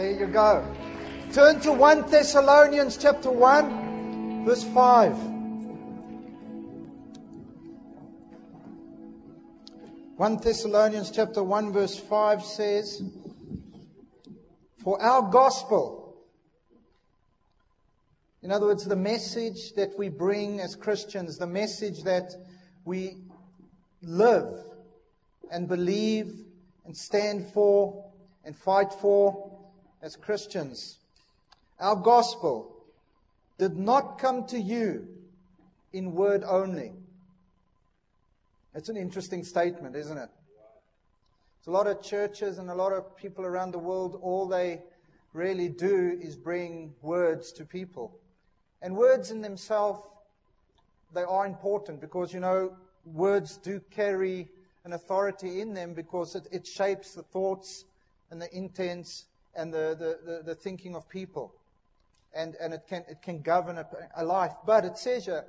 There you go. Turn to 1 Thessalonians chapter 1, verse 5. 1 Thessalonians chapter 1 verse 5 says, For our gospel, in other words, the message that we bring as Christians, the message that we live and believe and stand for and fight for as Christians, our gospel did not come to you in word only. It's an interesting statement, isn't it? It's a lot of churches and a lot of people around the world, all they really do is bring words to people. And words in themselves, they are important because, you know, words do carry an authority in them because it, it shapes the thoughts and the intents and the, the, the, the thinking of people. And, and it, can, it can govern a, a life. But it says here,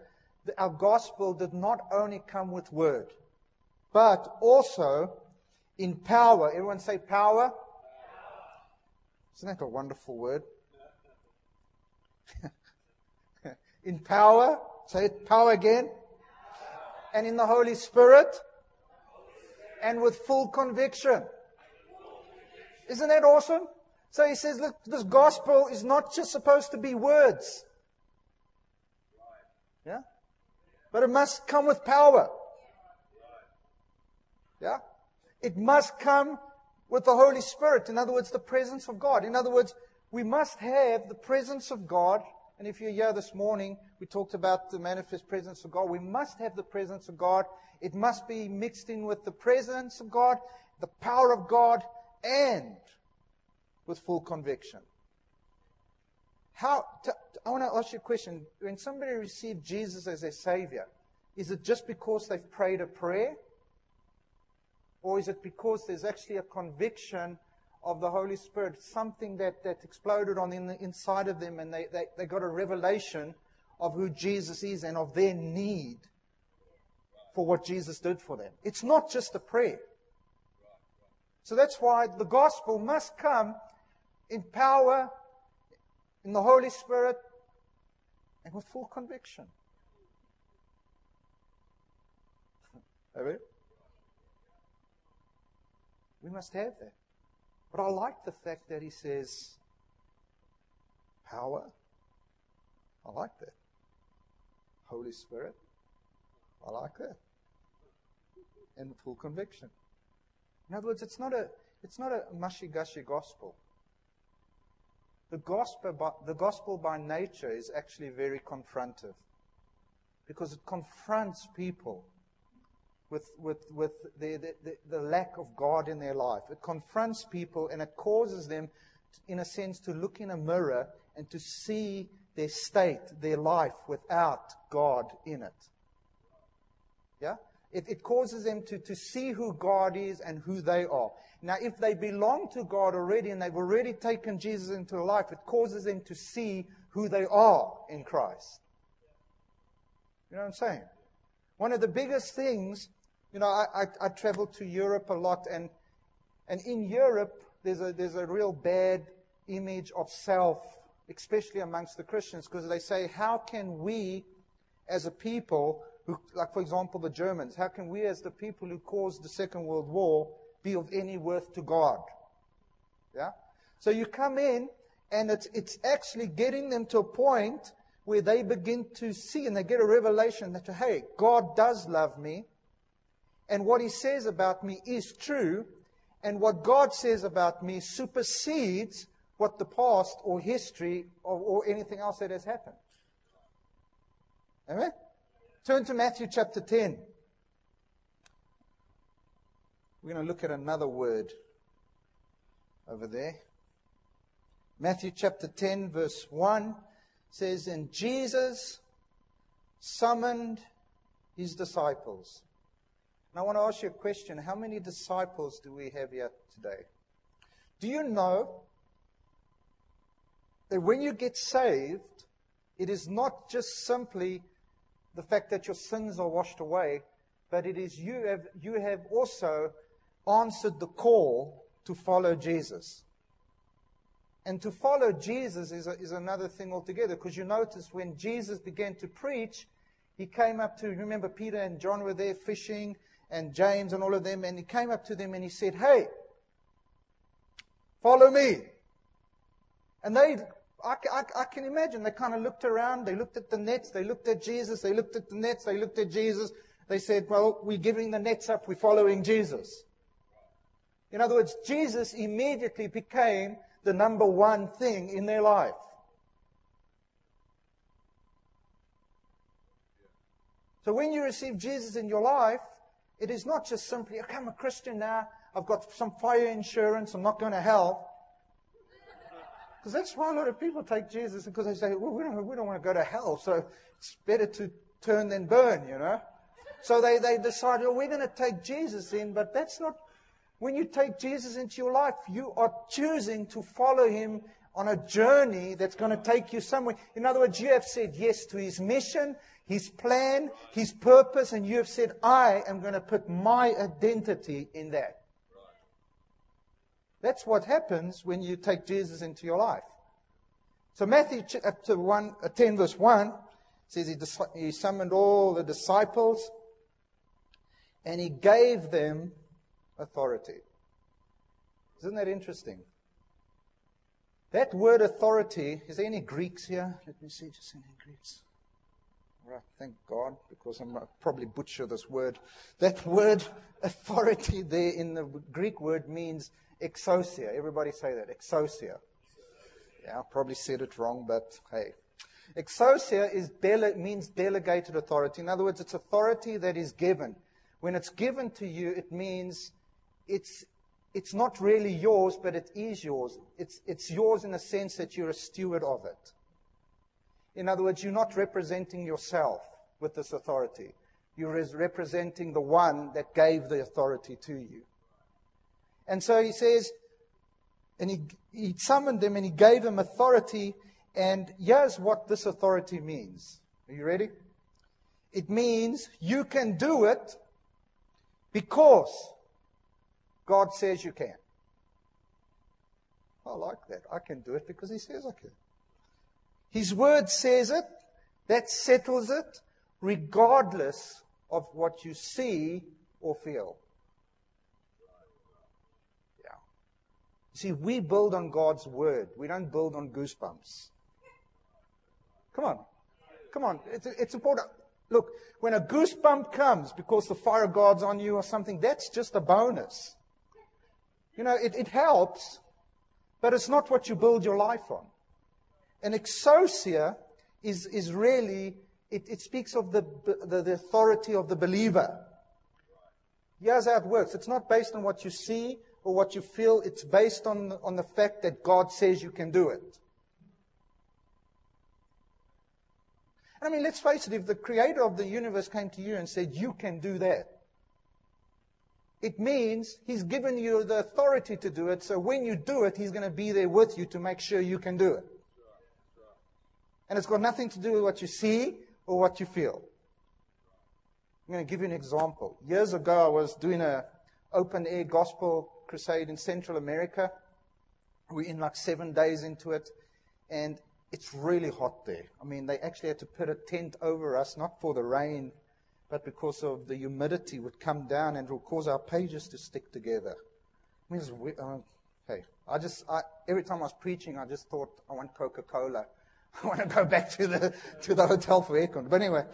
our gospel did not only come with word, but also in power. Everyone say power. power. Isn't that a wonderful word? in power. Say it, power again. And in the Holy Spirit. And with full conviction. Isn't that awesome? So he says, look, this gospel is not just supposed to be words. Yeah? But it must come with power. Yeah? It must come with the Holy Spirit. In other words, the presence of God. In other words, we must have the presence of God. And if you're here this morning, we talked about the manifest presence of God. We must have the presence of God. It must be mixed in with the presence of God, the power of God, and with full conviction. How, I want to ask you a question. When somebody received Jesus as their Savior, is it just because they've prayed a prayer? Or is it because there's actually a conviction of the Holy Spirit, something that, that exploded on the inside of them and they, they, they got a revelation of who Jesus is and of their need for what Jesus did for them? It's not just a prayer. So that's why the gospel must come in power, in the Holy Spirit, and with full conviction. Amen? We must have that. But I like the fact that he says, power. I like that. Holy Spirit. I like that. And full conviction. In other words, it's not a, it's not a mushy-gushy gospel. The gospel, by, the gospel by nature is actually very confrontive because it confronts people with, with, with the, the, the, lack of God in their life. It confronts people and it causes them, in a sense, to look in a mirror and to see their state, their life without God in it. Yeah? It, it causes them to, to see who God is and who they are. Now, if they belong to God already and they've already taken Jesus into their life, it causes them to see who they are in Christ. You know what I'm saying? One of the biggest things you know, I, I, I travel to Europe a lot, and, and in Europe, there's a, there's a real bad image of self, especially amongst the Christians, because they say, how can we, as a people, who, like for example the Germans, how can we, as the people who caused the Second World War, be of any worth to God? Yeah? So you come in, and it's, it's actually getting them to a point where they begin to see and they get a revelation that, hey, God does love me and what he says about me is true, and what God says about me supersedes what the past or history or, or anything else that has happened. Amen? Turn to Matthew chapter 10. We're going to look at another word over there. Matthew chapter 10, verse 1 says, And Jesus summoned his disciples and I want to ask you a question. How many disciples do we have here today? Do you know that when you get saved, it is not just simply the fact that your sins are washed away, but it is you have, you have also answered the call to follow Jesus. And to follow Jesus is, a, is another thing altogether because you notice when Jesus began to preach, he came up to, remember, Peter and John were there fishing and James and all of them, and he came up to them and he said, Hey, follow me. And they, I, I, I can imagine, they kind of looked around, they looked at the nets, they looked at Jesus, they looked at the nets, they looked at Jesus. They said, Well, we're giving the nets up, we're following Jesus. In other words, Jesus immediately became the number one thing in their life. So when you receive Jesus in your life, it is not just simply, okay, I'm a Christian now, I've got some fire insurance, I'm not going to hell. Because that's why a lot of people take Jesus, because they say, well, we don't, we don't want to go to hell, so it's better to turn than burn, you know. So they, they decide, oh, we're going to take Jesus in, but that's not, when you take Jesus into your life, you are choosing to follow him on a journey that's going to take you somewhere. In other words, you have said yes to his mission, his plan, his purpose, and you have said, I am going to put my identity in that. That's what happens when you take Jesus into your life. So Matthew chapter 1, uh, 10 verse 1 says he, he summoned all the disciples and he gave them authority. Isn't that interesting? That word authority, is there any Greeks here? Let me see, just any Greeks. Right, thank God, because I'm I'll probably butcher this word. That word authority there in the Greek word means exousia. Everybody say that, exousia. Yeah, I probably said it wrong, but hey. Exousia is dele- means delegated authority. In other words, it's authority that is given. When it's given to you, it means it's, it's not really yours, but it is yours. It's, it's yours in the sense that you're a steward of it. In other words, you're not representing yourself with this authority. You're representing the one that gave the authority to you. And so he says, and he, he summoned them and he gave them authority. And here's what this authority means. Are you ready? It means you can do it because God says you can. I like that. I can do it because He says I can. His word says it. That settles it, regardless of what you see or feel. Yeah. See, we build on God's word. We don't build on goosebumps. Come on. Come on. It's, it's important. Look, when a goosebump comes because the fire of God's on you or something, that's just a bonus. You know, it, it helps, but it's not what you build your life on. And exousia is, is really, it, it speaks of the, the, the authority of the believer. Here's how it works. It's not based on what you see or what you feel. It's based on, on the fact that God says you can do it. I mean, let's face it, if the creator of the universe came to you and said, you can do that, it means he's given you the authority to do it. So when you do it, he's going to be there with you to make sure you can do it. And it's got nothing to do with what you see or what you feel. I'm going to give you an example. Years ago, I was doing an open air gospel crusade in Central America. We're in like seven days into it. And it's really hot there. I mean, they actually had to put a tent over us, not for the rain, but because of the humidity would come down and it will cause our pages to stick together. I mean, uh, hey, I just, I, every time I was preaching, I just thought, I want Coca-Cola. I want to go back to the, to the hotel for aircon. But anyway,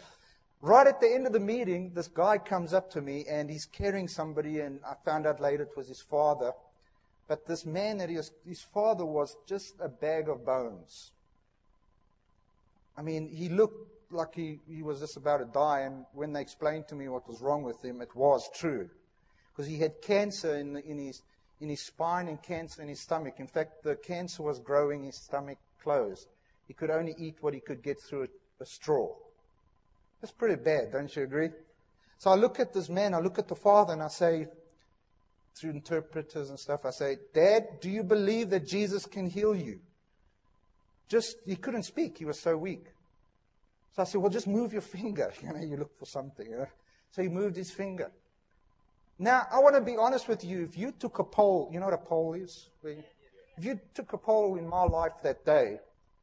right at the end of the meeting, this guy comes up to me and he's carrying somebody and I found out later it was his father. But this man that was, his father was just a bag of bones. I mean, he looked like he, he was just about to die. And when they explained to me what was wrong with him, it was true. Because he had cancer in, the, in, his, in his spine and cancer in his stomach. In fact, the cancer was growing his stomach closed. He could only eat what he could get through a, a straw. That's pretty bad, don't you agree? So I look at this man, I look at the father, and I say, through interpreters and stuff, I say, Dad, do you believe that Jesus can heal you? Just, he couldn't speak. He was so weak. So I said, well, just move your finger. You know, you look for something. You know? So he moved his finger. Now, I want to be honest with you. If you took a poll, you know what a poll is? If you took a poll in my life that day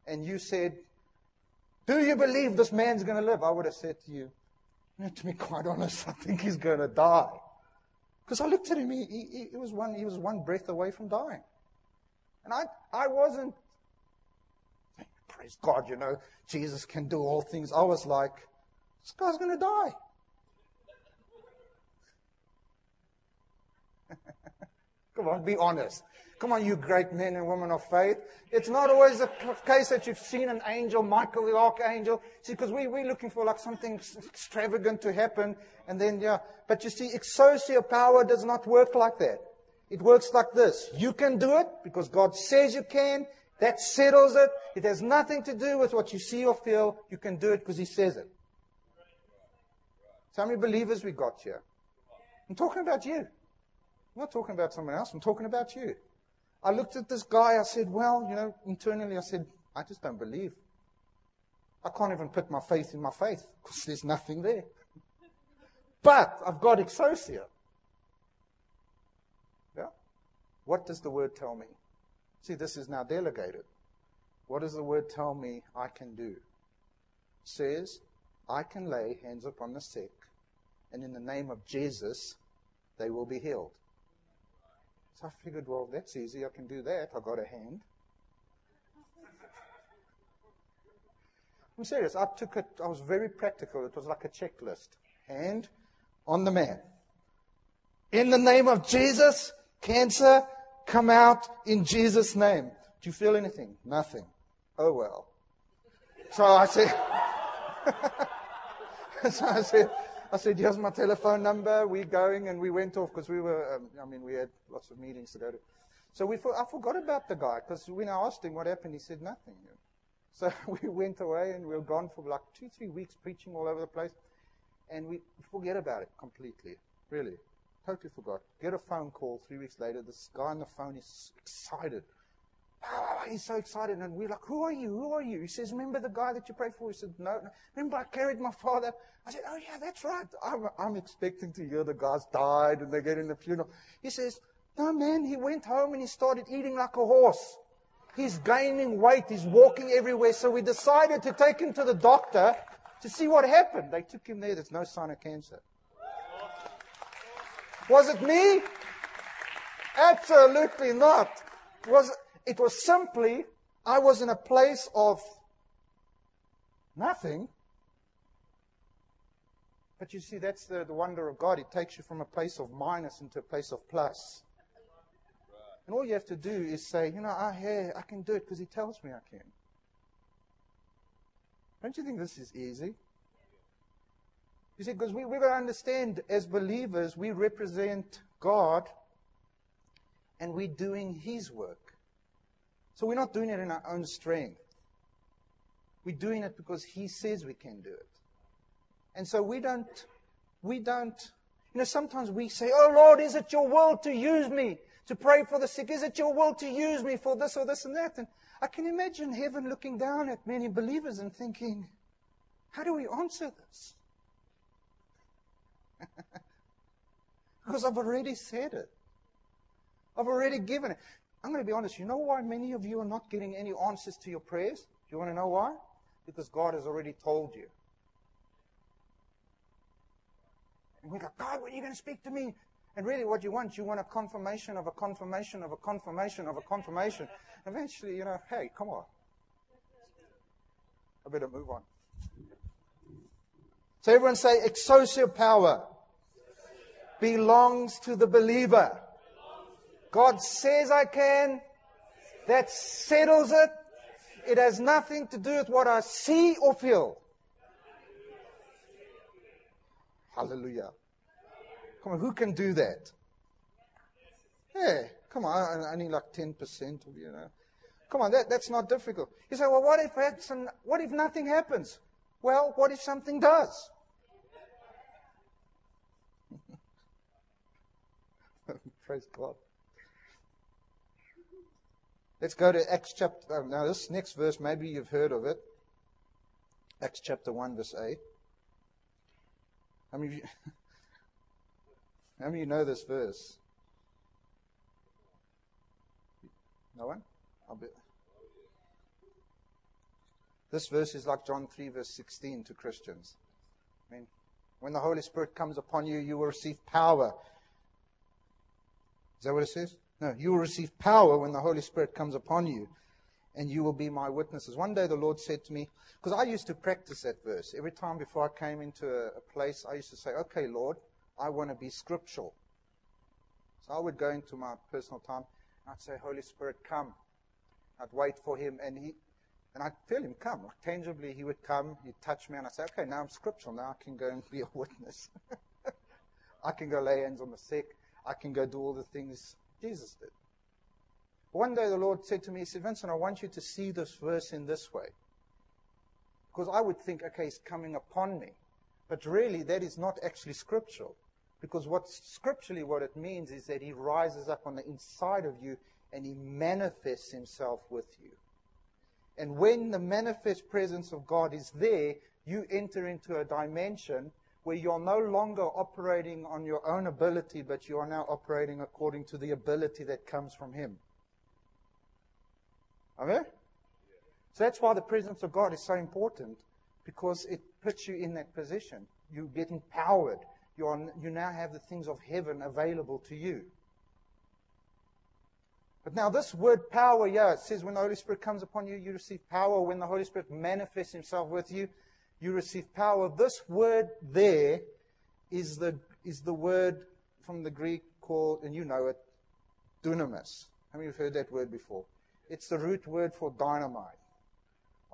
and you said, Do you believe this man's going to live? I would have said to you, you know, To be quite honest, I think he's going to die. Because I looked at him, he, he, he, was one, he was one breath away from dying. And I, I wasn't, praise God, you know, Jesus can do all things. I was like, this guy's going to die. Come on, be honest. Come on, you great men and women of faith. It's not always the case that you've seen an angel, Michael the archangel. See, because we, we're looking for like something extravagant to happen. And then, yeah. But you see, exousia power does not work like that. It works like this. You can do it because God says you can. That settles it. It has nothing to do with what you see or feel. You can do it because He says it. So how many believers we got here? I'm talking about you. I'm not talking about someone else. I'm talking about you. I looked at this guy. I said, well, you know, internally I said, I just don't believe. I can't even put my faith in my faith because there's nothing there. But I've got exousia. Yeah? What does the word tell me? See, this is now delegated. What does the word tell me I can do? It says, I can lay hands upon the sick, and in the name of Jesus, they will be healed. So I figured, well, that's easy. I can do that. I got a hand. I'm serious. I took it, I was very practical. It was like a checklist. Hand on the man. In the name of Jesus, cancer, come out in Jesus' name. Do you feel anything? Nothing. Oh well. So I said, so I said, I said, here's my telephone number. We're going. And we went off because we were, um, I mean, we had lots of meetings to go to. So we, I forgot about the guy because when I asked him what happened, he said nothing. So we went away and we were gone for like two, three weeks preaching all over the place. And we forget about it completely. Really. Totally forgot. Get a phone call three weeks later. This guy on the phone is excited. He's so excited. And we're like, Who are you? Who are you? He says, Remember the guy that you prayed for? He said, No. no. Remember I carried my father? I said, Oh, yeah, that's right. I'm, I'm expecting to hear the guy's died and they get in the funeral. He says, No, man, he went home and he started eating like a horse. He's gaining weight. He's walking everywhere. So we decided to take him to the doctor to see what happened. They took him there. There's no sign of cancer. Was it me? Absolutely not. Was it was simply, I was in a place of nothing. But you see, that's the, the wonder of God. It takes you from a place of minus into a place of plus. And all you have to do is say, you know, I, I can do it because He tells me I can. Don't you think this is easy? You see, because we, we've got to understand as believers, we represent God and we're doing His work. So we're not doing it in our own strength. We're doing it because He says we can do it. And so we don't, we don't, you know, sometimes we say, Oh Lord, is it your will to use me to pray for the sick? Is it your will to use me for this or this and that? And I can imagine heaven looking down at many believers and thinking, How do we answer this? Because I've already said it. I've already given it. I'm going to be honest. You know why many of you are not getting any answers to your prayers? Do you want to know why? Because God has already told you. And we go, God, when are you going to speak to me? And really, what you want, you want a confirmation of a confirmation of a confirmation of a confirmation. Eventually, you know, hey, come on. I better move on. So everyone say, exousia power belongs to the believer. God says I can. That settles it. It has nothing to do with what I see or feel. Hallelujah. Come on, who can do that? Yeah, come on, I need like 10% of you know. Come on, that, that's not difficult. You say, well, what if, some, what if nothing happens? Well, what if something does? Praise God. Let's go to Acts chapter. Uh, now, this next verse, maybe you've heard of it. Acts chapter 1, verse 8. How many of you, how many you know this verse? No one? I'll be. This verse is like John 3, verse 16 to Christians. I mean, when the Holy Spirit comes upon you, you will receive power. Is that what it says? No, you will receive power when the Holy Spirit comes upon you, and you will be my witnesses. One day the Lord said to me, because I used to practice that verse. Every time before I came into a, a place, I used to say, Okay, Lord, I want to be scriptural. So I would go into my personal time, and I'd say, Holy Spirit, come. I'd wait for him, and he, and I'd feel him come. Like tangibly, he would come, he'd touch me, and I'd say, okay, now I'm scriptural. Now I can go and be a witness. I can go lay hands on the sick. I can go do all the things Jesus did. One day the Lord said to me, He said, Vincent, I want you to see this verse in this way. Because I would think, okay, it's coming upon me. But really, that is not actually scriptural. Because what scripturally what it means is that he rises up on the inside of you and he manifests himself with you. And when the manifest presence of God is there, you enter into a dimension where you're no longer operating on your own ability, but you are now operating according to the ability that comes from Him. Amen? So that's why the presence of God is so important, because it puts you in that position. You get empowered. You, are, you now have the things of heaven available to you. But now this word power, yeah, it says when the Holy Spirit comes upon you, you receive power. When the Holy Spirit manifests himself with you, you receive power. This word there is the, is the word from the Greek called, and you know it, dunamis. How many of you have heard that word before? It's the root word for dynamite.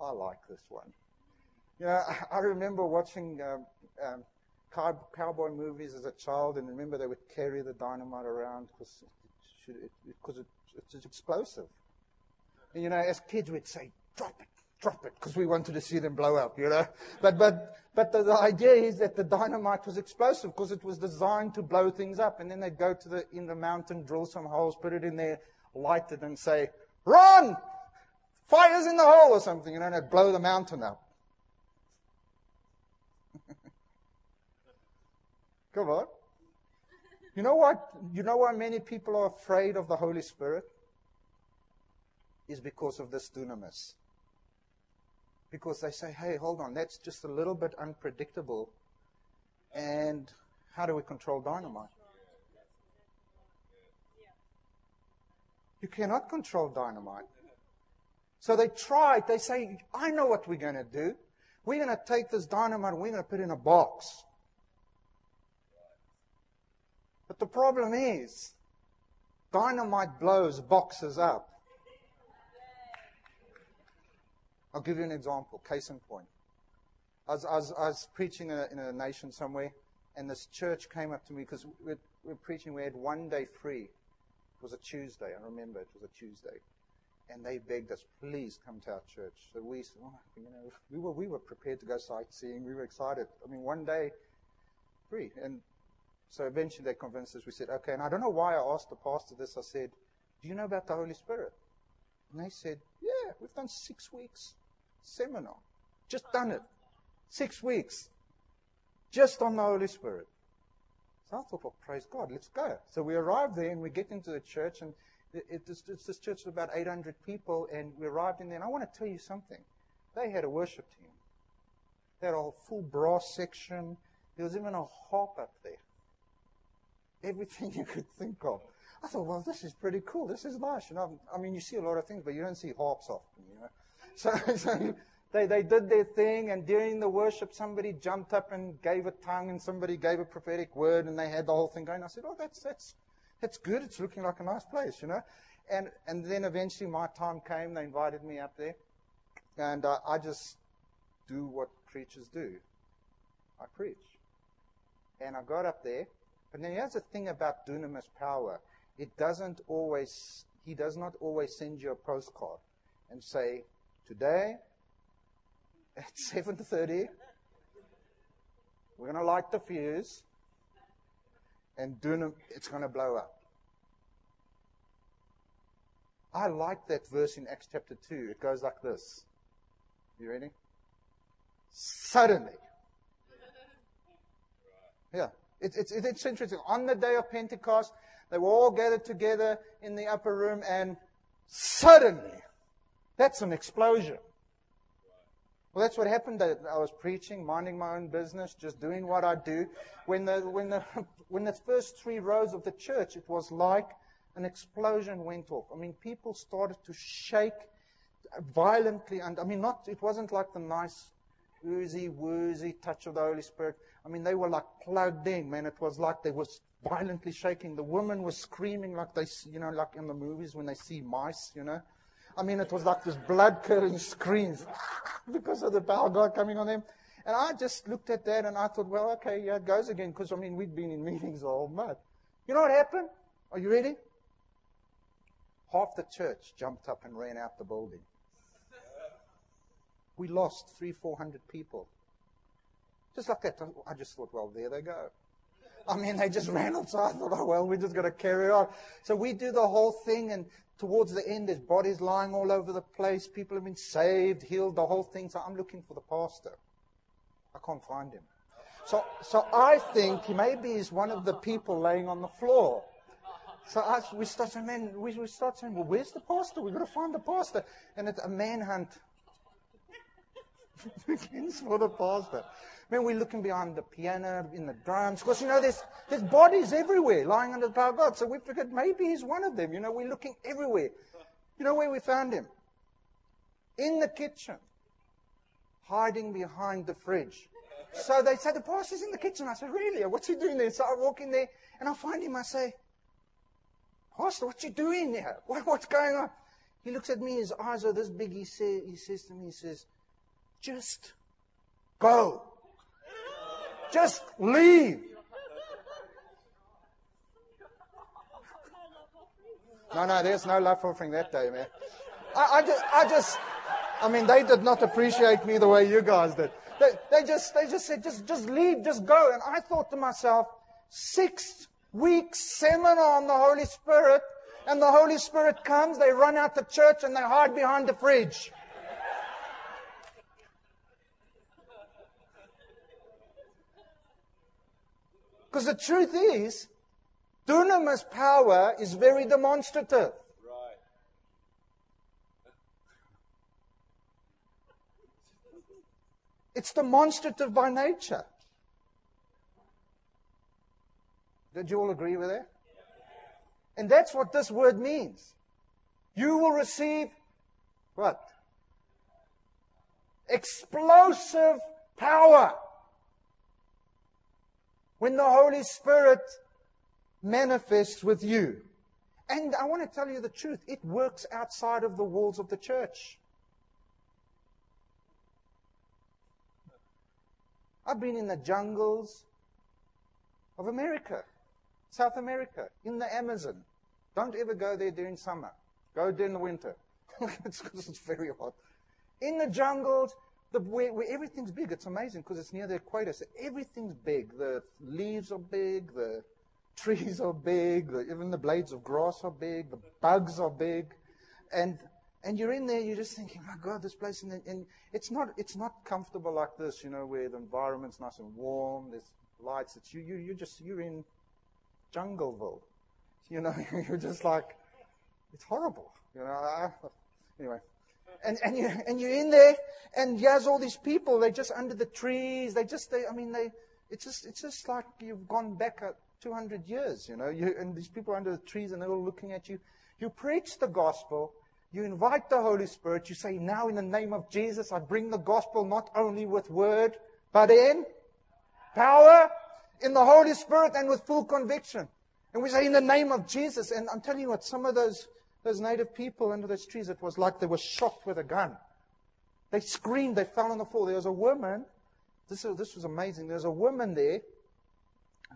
I like this one. You know, I remember watching um, um, cow- cowboy movies as a child, and remember they would carry the dynamite around because it, it, it, it's explosive. And, you know, as kids we'd say, drop it, drop it, because we wanted to see them blow up, you know. But, but, but the, the idea is that the dynamite was explosive because it was designed to blow things up. And then they'd go to the, in the mountain, drill some holes, put it in there, light it and say, run! Fire's in the hole or something, you know, and they'd blow the mountain up. Come on. You know what? You know why many people are afraid of the Holy Spirit? Is because of this dunamis. Because they say, hey, hold on, that's just a little bit unpredictable. And how do we control dynamite? You cannot control dynamite. So they tried. They say, I know what we're going to do. We're going to take this dynamite and we're going to put it in a box. But the problem is, dynamite blows boxes up. I'll give you an example, case in point. I was, I was, I was preaching in a, in a, nation somewhere, and this church came up to me because we were preaching, we had one day free. It was a Tuesday, I remember it was a Tuesday. And they begged us, please come to our church. So we said, oh, you know, we were, we were prepared to go sightseeing. We were excited. I mean, one day free. And so eventually they convinced us. We said, okay. And I don't know why I asked the pastor this. I said, do you know about the Holy Spirit? And they said, yeah, we've done six weeks seminar. Just done it. Six weeks. Just on the Holy Spirit. So I thought, well, praise God, let's go. So we arrived there and we get into the church and it, it, it's, it's this church of about 800 people and we arrived in there and I want to tell you something. They had a worship team. They had a full brass section. There was even a harp up there everything you could think of. I thought, well, this is pretty cool. This is nice. You know, I mean, you see a lot of things, but you don't see harps often, you know. So, so they, they did their thing, and during the worship, somebody jumped up and gave a tongue, and somebody gave a prophetic word, and they had the whole thing going. I said, oh, that's, that's, that's good. It's looking like a nice place, you know. And, and then eventually my time came. They invited me up there, and uh, I just do what preachers do. I preach. And I got up there, but then here's the thing about dunamis power. It doesn't always, he does not always send you a postcard and say, today at 7.30, we're going to light the fuse and it's going to blow up. I like that verse in Acts chapter 2. It goes like this. You ready? Suddenly. Yeah. It's interesting. On the day of Pentecost, they were all gathered together in the upper room, and Suddenly. That's an explosion. Well, that's what happened. I was preaching, minding my own business, just doing what I do. When the, when the, when the first three rows of the church, it was like an explosion went off. I mean, people started to shake violently. And I mean, not, it wasn't like the nice, oozy, woozy touch of the Holy Spirit. I mean, they were like plugged in, man. It was like they were violently shaking. The woman was screaming like they, you know, like in the movies when they see mice, you know. I mean, it was like this blood curdling screams because of the power of God coming on them. And I just looked at that and I thought, well, okay, yeah, it goes again. Because, I mean, we'd been in meetings all month. You know what happened? Are you ready? Half the church jumped up and ran out the building. We lost three, four hundred people. Just like that. I just thought, well, there they go. I mean, they just ran outside. I thought, oh, well, we're just going to carry on. So we do the whole thing, and towards the end, there's bodies lying all over the place. People have been saved, healed, the whole thing. So I'm looking for the pastor. I can't find him. So, so I think maybe he's one of the people laying on the floor. So I, we start saying, man, we, we start saying, well, where's the pastor? We've got to find the pastor. And it's a manhunt for the pastor. Man, we're looking behind the piano, in the drums, because, you know, there's, there's bodies everywhere lying under the power of God. So we figured maybe he's one of them. You know, we're looking everywhere. You know where we found him? In the kitchen, hiding behind the fridge. So they said, the pastor's in the kitchen. I said, really? What's he doing there? So I walk in there and I find him. I say, Pastor, what you doing there? What, what's going on? He looks at me, his eyes are this big. He, say, he says to me, he says, just go. Just leave. No, no, there's no love offering that day, man. I, I, just, I just, I mean, they did not appreciate me the way you guys did. They, they just, they just said, just, just leave, just go. And I thought to myself, six weeks seminar on the Holy Spirit, and the Holy Spirit comes, they run out the church and they hide behind the fridge. Because the truth is, dunamis power is very demonstrative. Right. It's demonstrative by nature. Did you all agree with that? And that's what this word means. You will receive what? Explosive power when the Holy Spirit manifests with you. And I want to tell you the truth, it works outside of the walls of the church. I've been in the jungles of America, South America, in the Amazon. Don't ever go there during summer. Go during the winter. it's, because it's very hot. In the jungles, the, where, where everything's big. It's amazing because it's near the equator. So everything's big. The leaves are big. The trees are big. The, even the blades of grass are big. The bugs are big. And and you're in there, you're just thinking, my God, this place, and, and it's not, it's not comfortable like this, you know, where the environment's nice and warm, there's lights, it's you, you, you just, you're in Jungleville. You know, you're just like, it's horrible, you know, I, anyway and, and, you, and you're in there, and he has all these people, they're just under the trees, they just, they, I mean, they, it's just, it's just like you've gone back 200 years, you know, you, and these people are under the trees and they're all looking at you. You preach the gospel, you invite the Holy Spirit, you say, now in the name of Jesus, I bring the gospel not only with word, but in power, in the Holy Spirit, and with full conviction. And we say, in the name of Jesus, and I'm telling you what, some of those, those native people under those trees, it was like they were shot with a gun. They screamed, they fell on the floor. There was a woman, this, this was amazing. There was a woman there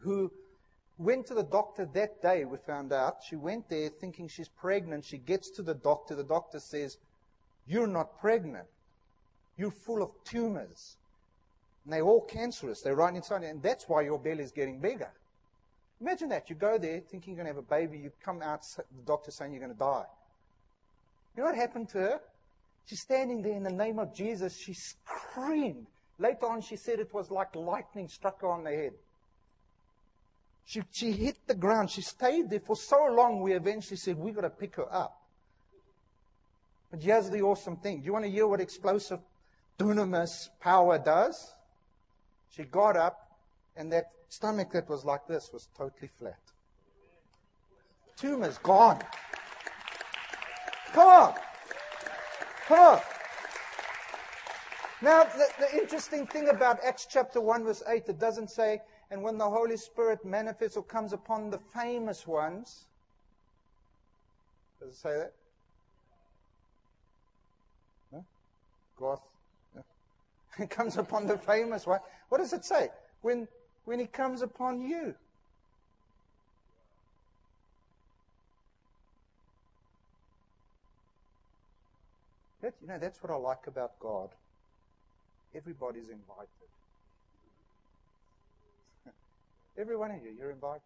who went to the doctor that day, we found out. She went there thinking she's pregnant. She gets to the doctor. The doctor says, You're not pregnant. You're full of tumors. And they're all cancerous. They're right inside. you. And that's why your belly is getting bigger. Imagine that. You go there thinking you're going to have a baby. You come out, the doctor saying you're going to die. You know what happened to her? She's standing there in the name of Jesus. She screamed. Later on, she said it was like lightning struck her on the head. She, she hit the ground. She stayed there for so long, we eventually said, we've got to pick her up. But here's the awesome thing. Do you want to hear what explosive dunamis power does? She got up, and that stomach that was like this was totally flat. Tumor's gone. Come on. Come on. Now, the, the, interesting thing about Acts chapter 1, verse 8, it doesn't say, and when the Holy Spirit manifests or comes upon the famous ones. Does it say that? No? Goth. It comes upon the famous one. What does it say? When, when he comes upon you. That, you know, that's what I like about God. Everybody's invited. Every one of you, you're invited.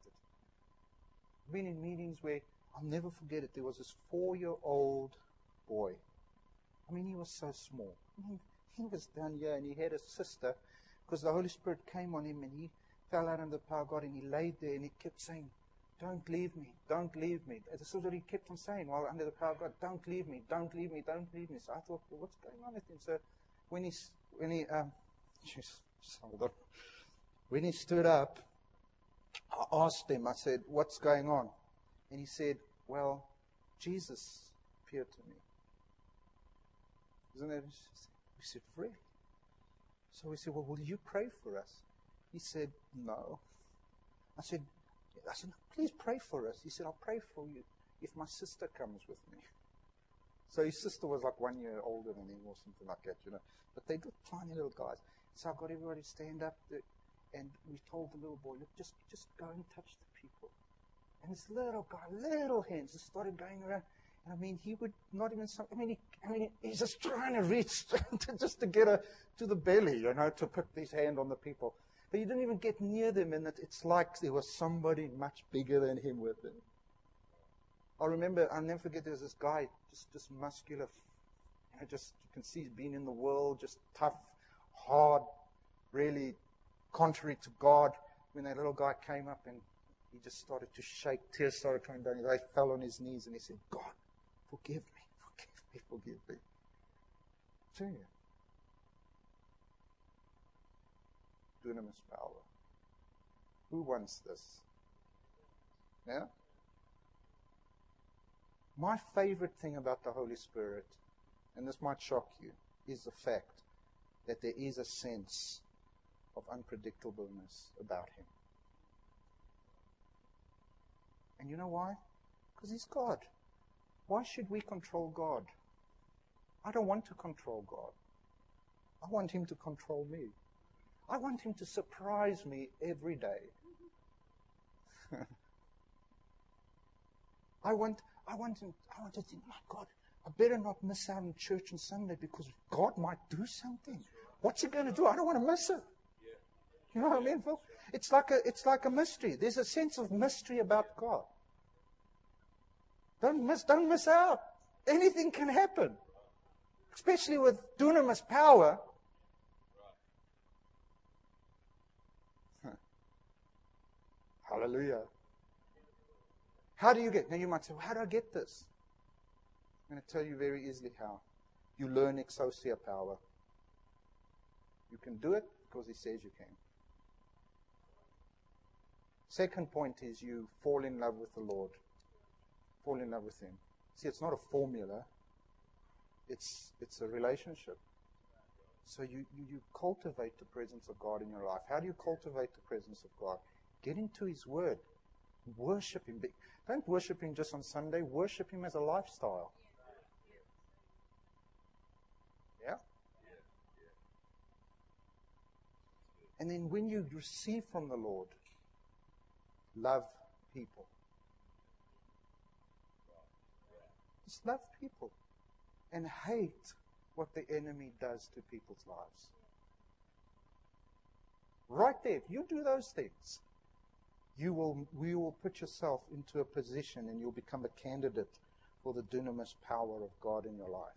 I've been in meetings where I'll never forget it. There was this four-year-old boy. I mean, he was so small. Mean, he was down here and he had a sister because the Holy Spirit came on him and he fell out under the power of God and he laid there and he kept saying, don't leave me. Don't leave me. This is what he kept on saying while under the power of God. Don't leave me. Don't leave me. Don't leave me. So I thought, well, what's going on with him? So when he, when he, um, just hold on. When he stood up, I asked him, I said, what's going on? And he said, well, Jesus appeared to me. Isn't that interesting? We said, really? So we said, well, will you pray for us? He said, no. I said, I said, please pray for us. He said, I'll pray for you if my sister comes with me. So his sister was like one year older than him or something like that, you know. But they were tiny little guys. So I got everybody to stand up and we told the little boy, look, just, just go and touch the people. And this little guy, little hands, just started going around. And I mean, he would not even, I mean, he, I mean, he's just trying to reach to, just to get a, to the belly, you know, to put his hand on the people. But he didn't even get near them, and it, it's like there was somebody much bigger than him with him. I remember, I'll never forget, there was this guy, just, just muscular, know, just, you can see he's been in the world, just tough, hard, really contrary to God. When that little guy came up and he just started to shake, tears started coming down, he fell on his knees and he said, God, forgive me, forgive me, forgive me. I dunamis power. Who wants this? Yeah? My favorite thing about the Holy Spirit, and this might shock you, is the fact that there is a sense of unpredictableness about Him. And you know why? Because He's God. Why should we control God? I don't want to control God. I want Him to control me. I want him to surprise me every day. I want, I want him, I want to think, my God, I better not miss out on church on Sunday because God might do something. What's he going to do? I don't want to miss it. You know what I mean, Phil? It's like a, it's like a mystery. There's a sense of mystery about God. Don't miss, don't miss out. Anything can happen. Especially with dunamis power. Hallelujah. How do you get? Now you might say, well, how do I get this? I'm going to tell you very easily how. You learn exousia power. You can do it because he says you can. Second point is you fall in love with the Lord. Fall in love with him. See, it's not a formula. It's, it's a relationship. So you, you, you cultivate the presence of God in your life. How do you cultivate the presence of God? Get into His Word. Worship Him. Don't worship Him just on Sunday. Worship Him as a lifestyle. Yeah? And then when you receive from the Lord, love people. Just love people. And hate what the enemy does to people's lives. Right there, if you do those things, you will, you will put yourself into a position and you'll become a candidate for the dunamis power of God in your life.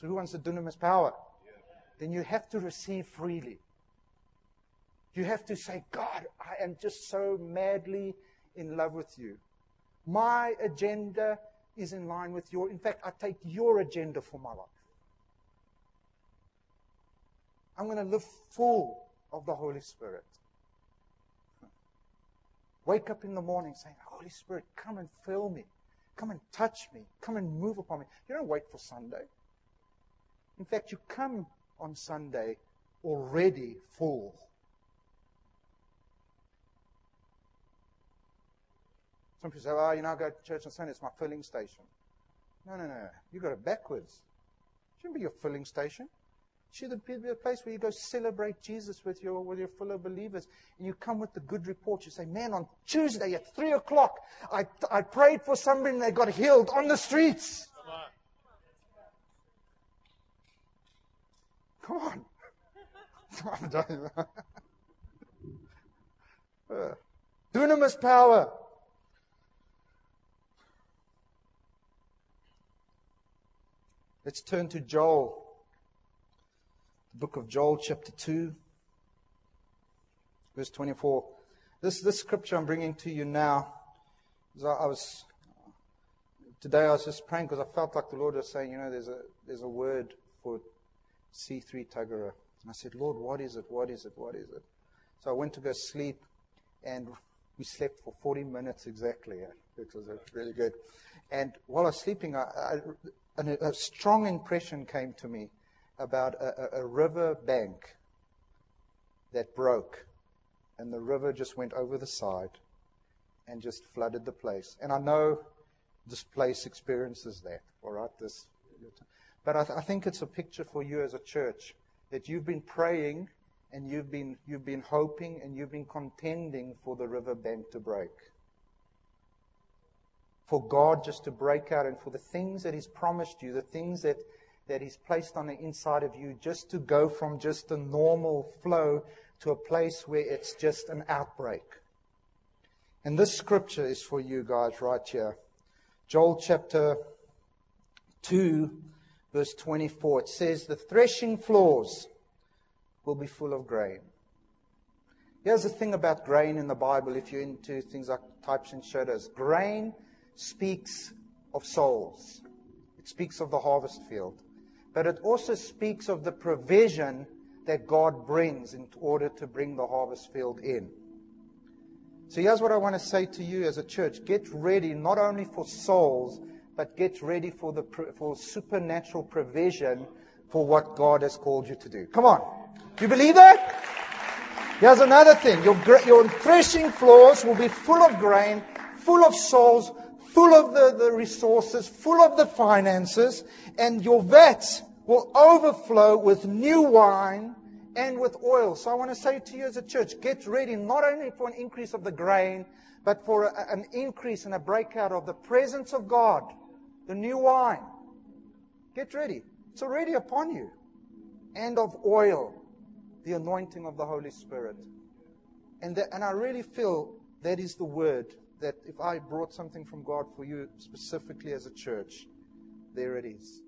So who wants the dunamis power? Then you have to receive freely. You have to say, God, I am just so madly in love with you. My agenda is in line with your. In fact, I take your agenda for my life. I'm going to live full of the Holy Spirit. Wake up in the morning saying, Holy Spirit, come and fill me. Come and touch me. Come and move upon me. You don't wait for Sunday. In fact, you come on Sunday already full. Some people say, oh, you know, I go to church on Sunday, it's my filling station. No, no, no. You got it backwards. It shouldn't be your filling station. Should be a place where you go celebrate Jesus with your, with your fellow believers. And you come with the good report. You say, man, on Tuesday at 3 o'clock, I, I prayed for somebody and they got healed on the streets. Come on. i'm uh, dunamis power. Let's turn to Joel. The book of Joel, chapter 2, verse 24. This, this scripture I'm bringing to you now, I was, today I was just praying because I felt like the Lord was saying, you know, there's a, there's a word for C3 Tuggerah. And I said, Lord, what is it? What is it? What is it? So I went to go sleep and we slept for 40 minutes exactly. Eh, it was uh, really good. And while I was sleeping, I, I, a strong impression came to me about a, a, a river bank that broke, and the river just went over the side and just flooded the place. And I know this place experiences that, all right? This, but I, th- I think it's a picture for you as a church that you've been praying and you've been, you've been hoping and you've been contending for the river bank to break for God just to break out and for the things that He's promised you, the things that, that He's placed on the inside of you, just to go from just a normal flow to a place where it's just an outbreak. And this scripture is for you guys right here. Joel chapter 2, verse 24. It says, The threshing floors will be full of grain. Here's the thing about grain in the Bible, if you're into things like types and shadows. Grain speaks of souls. It speaks of the harvest field. But it also speaks of the provision that God brings in order to bring the harvest field in. So here's what I want to say to you as a church. Get ready not only for souls, but get ready for the for supernatural provision for what God has called you to do. Come on. Do you believe that? Here's another thing. Your, your threshing floors will be full of grain, full of souls, full of the, the resources, full of the finances, and your vats will overflow with new wine and with oil. So I want to say to you as a church, get ready not only for an increase of the grain, but for a, an increase and a breakout of the presence of God, the new wine. Get ready. It's already upon you. And of oil, the anointing of the Holy Spirit. And, that, and I really feel that is the word that if I brought something from God for you specifically as a church, there it is.